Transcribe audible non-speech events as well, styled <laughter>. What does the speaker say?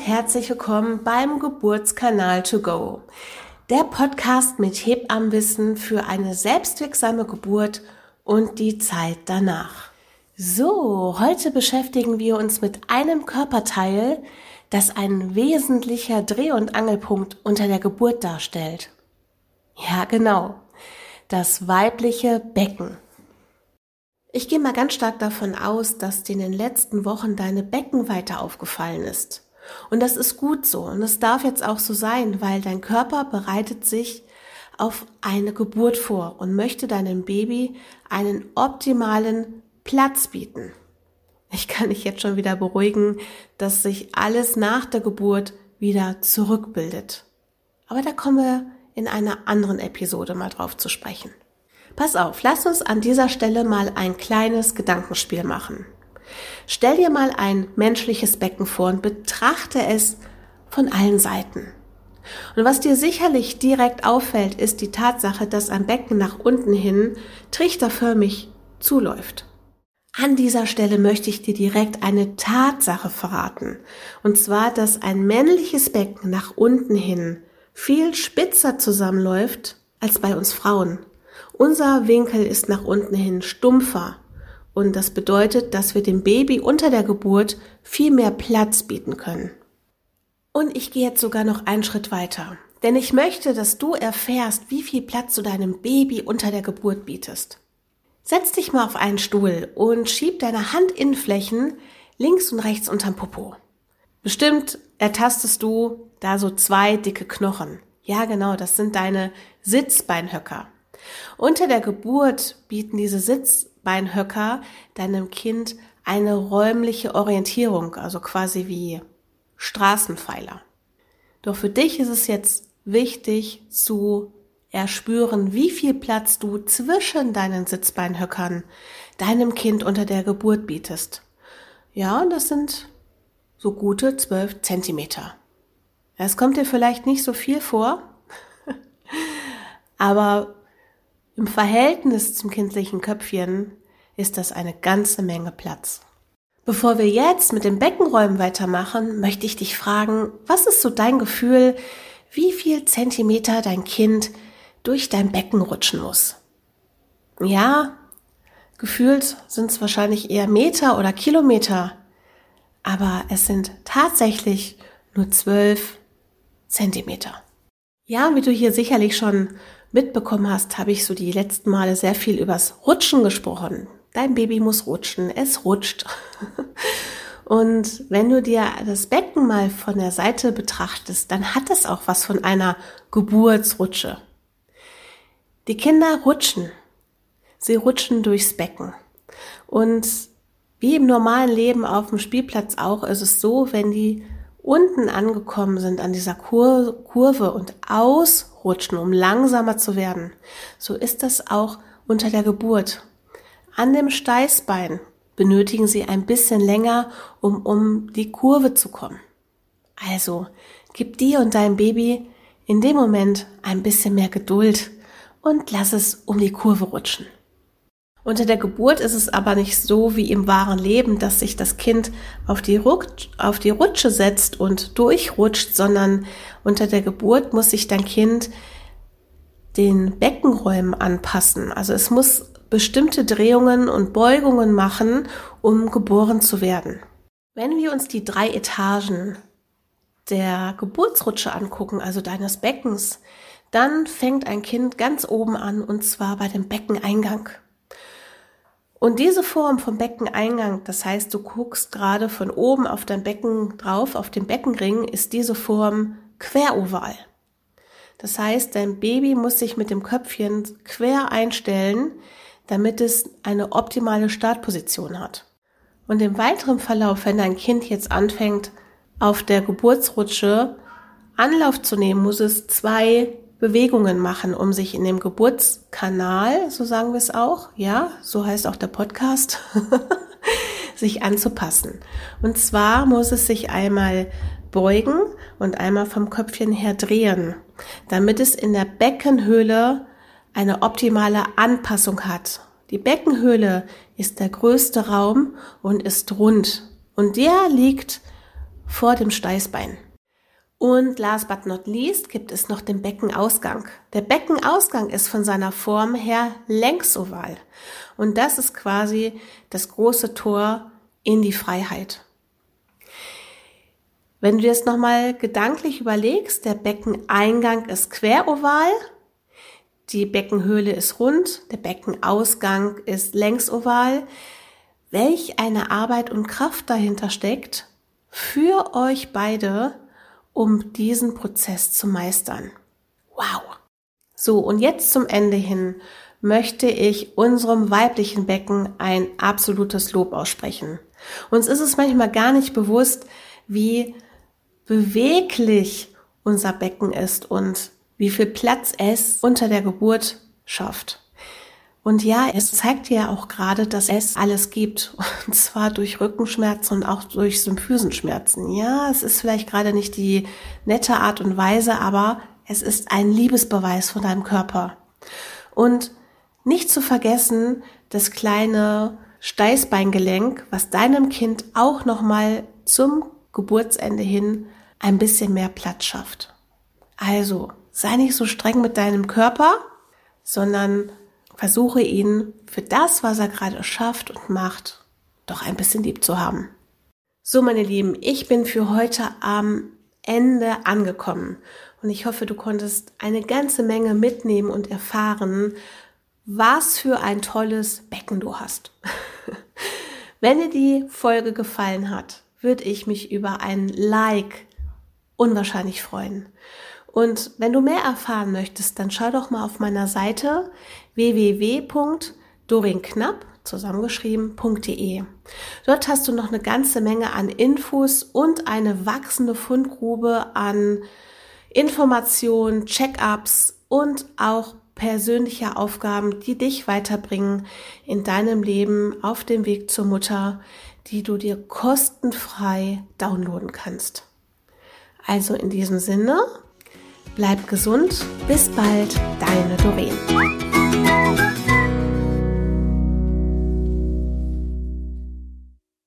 herzlich willkommen beim Geburtskanal to go. Der Podcast mit Hebammenwissen für eine selbstwirksame Geburt und die Zeit danach. So, heute beschäftigen wir uns mit einem Körperteil, das ein wesentlicher Dreh- und Angelpunkt unter der Geburt darstellt. Ja, genau. Das weibliche Becken. Ich gehe mal ganz stark davon aus, dass dir in den letzten Wochen deine Beckenweite aufgefallen ist. Und das ist gut so. Und es darf jetzt auch so sein, weil dein Körper bereitet sich auf eine Geburt vor und möchte deinem Baby einen optimalen Platz bieten. Ich kann dich jetzt schon wieder beruhigen, dass sich alles nach der Geburt wieder zurückbildet. Aber da kommen wir in einer anderen Episode mal drauf zu sprechen. Pass auf, lass uns an dieser Stelle mal ein kleines Gedankenspiel machen. Stell dir mal ein menschliches Becken vor und betrachte es von allen Seiten. Und was dir sicherlich direkt auffällt, ist die Tatsache, dass ein Becken nach unten hin trichterförmig zuläuft. An dieser Stelle möchte ich dir direkt eine Tatsache verraten. Und zwar, dass ein männliches Becken nach unten hin viel spitzer zusammenläuft als bei uns Frauen. Unser Winkel ist nach unten hin stumpfer und das bedeutet, dass wir dem Baby unter der Geburt viel mehr Platz bieten können. Und ich gehe jetzt sogar noch einen Schritt weiter. Denn ich möchte, dass du erfährst, wie viel Platz du deinem Baby unter der Geburt bietest. Setz dich mal auf einen Stuhl und schieb deine Handinnenflächen links und rechts unterm Popo. Bestimmt ertastest du da so zwei dicke Knochen. Ja, genau, das sind deine Sitzbeinhöcker. Unter der Geburt bieten diese Sitz Beinhöcker deinem Kind eine räumliche Orientierung, also quasi wie Straßenpfeiler. Doch für dich ist es jetzt wichtig zu erspüren, wie viel Platz du zwischen deinen Sitzbeinhöckern deinem Kind unter der Geburt bietest. Ja, und das sind so gute zwölf Zentimeter. Es kommt dir vielleicht nicht so viel vor, <laughs> aber im Verhältnis zum kindlichen Köpfchen ist das eine ganze Menge Platz. Bevor wir jetzt mit den Beckenräumen weitermachen, möchte ich dich fragen, was ist so dein Gefühl, wie viel Zentimeter dein Kind durch dein Becken rutschen muss? Ja, gefühlt sind es wahrscheinlich eher Meter oder Kilometer, aber es sind tatsächlich nur zwölf Zentimeter. Ja, wie du hier sicherlich schon mitbekommen hast, habe ich so die letzten Male sehr viel übers Rutschen gesprochen. Dein Baby muss rutschen, es rutscht. <laughs> Und wenn du dir das Becken mal von der Seite betrachtest, dann hat es auch was von einer Geburtsrutsche. Die Kinder rutschen. Sie rutschen durchs Becken. Und wie im normalen Leben auf dem Spielplatz auch, ist es so, wenn die unten angekommen sind an dieser Kur Kurve und ausrutschen, um langsamer zu werden, so ist das auch unter der Geburt. An dem Steißbein benötigen sie ein bisschen länger, um um die Kurve zu kommen. Also gib dir und deinem Baby in dem Moment ein bisschen mehr Geduld und lass es um die Kurve rutschen. Unter der Geburt ist es aber nicht so wie im wahren Leben, dass sich das Kind auf die, auf die Rutsche setzt und durchrutscht, sondern unter der Geburt muss sich dein Kind den Beckenräumen anpassen. Also es muss bestimmte Drehungen und Beugungen machen, um geboren zu werden. Wenn wir uns die drei Etagen der Geburtsrutsche angucken, also deines Beckens, dann fängt ein Kind ganz oben an und zwar bei dem Beckeneingang. Und diese Form vom Beckeneingang, das heißt, du guckst gerade von oben auf dein Becken drauf, auf den Beckenring, ist diese Form queroval. Das heißt, dein Baby muss sich mit dem Köpfchen quer einstellen, damit es eine optimale Startposition hat. Und im weiteren Verlauf, wenn dein Kind jetzt anfängt, auf der Geburtsrutsche Anlauf zu nehmen, muss es zwei Bewegungen machen, um sich in dem Geburtskanal, so sagen wir es auch, ja, so heißt auch der Podcast, <laughs> sich anzupassen. Und zwar muss es sich einmal beugen und einmal vom Köpfchen her drehen, damit es in der Beckenhöhle eine optimale Anpassung hat. Die Beckenhöhle ist der größte Raum und ist rund und der liegt vor dem Steißbein. Und last but not least gibt es noch den Beckenausgang. Der Beckenausgang ist von seiner Form her längsoval. Und das ist quasi das große Tor in die Freiheit. Wenn du dir jetzt nochmal gedanklich überlegst, der Beckeneingang ist queroval, die Beckenhöhle ist rund, der Beckenausgang ist längsoval. Welch eine Arbeit und Kraft dahinter steckt für euch beide, um diesen Prozess zu meistern. Wow! So, und jetzt zum Ende hin möchte ich unserem weiblichen Becken ein absolutes Lob aussprechen. Uns ist es manchmal gar nicht bewusst, wie beweglich unser Becken ist und wie viel Platz es unter der Geburt schafft. Und ja, es zeigt ja auch gerade, dass es alles gibt. <laughs> Und zwar durch Rückenschmerzen und auch durch Symphysenschmerzen. Ja, es ist vielleicht gerade nicht die nette Art und Weise, aber es ist ein Liebesbeweis von deinem Körper. Und nicht zu vergessen, das kleine Steißbeingelenk, was deinem Kind auch nochmal zum Geburtsende hin ein bisschen mehr Platz schafft. Also, sei nicht so streng mit deinem Körper, sondern versuche ihn für das, was er gerade schafft und macht, doch ein bisschen lieb zu haben. So, meine Lieben, ich bin für heute am Ende angekommen und ich hoffe, du konntest eine ganze Menge mitnehmen und erfahren, was für ein tolles Becken du hast. <laughs> Wenn dir die Folge gefallen hat, würde ich mich über ein Like unwahrscheinlich freuen. Und wenn du mehr erfahren möchtest, dann schau doch mal auf meiner Seite www.dorinknapp zusammengeschrieben.de. Dort hast du noch eine ganze Menge an Infos und eine wachsende Fundgrube an Informationen, Check-ups und auch persönliche Aufgaben, die dich weiterbringen in deinem Leben auf dem Weg zur Mutter, die du dir kostenfrei downloaden kannst. Also in diesem Sinne, Bleib gesund, bis bald, deine Doreen.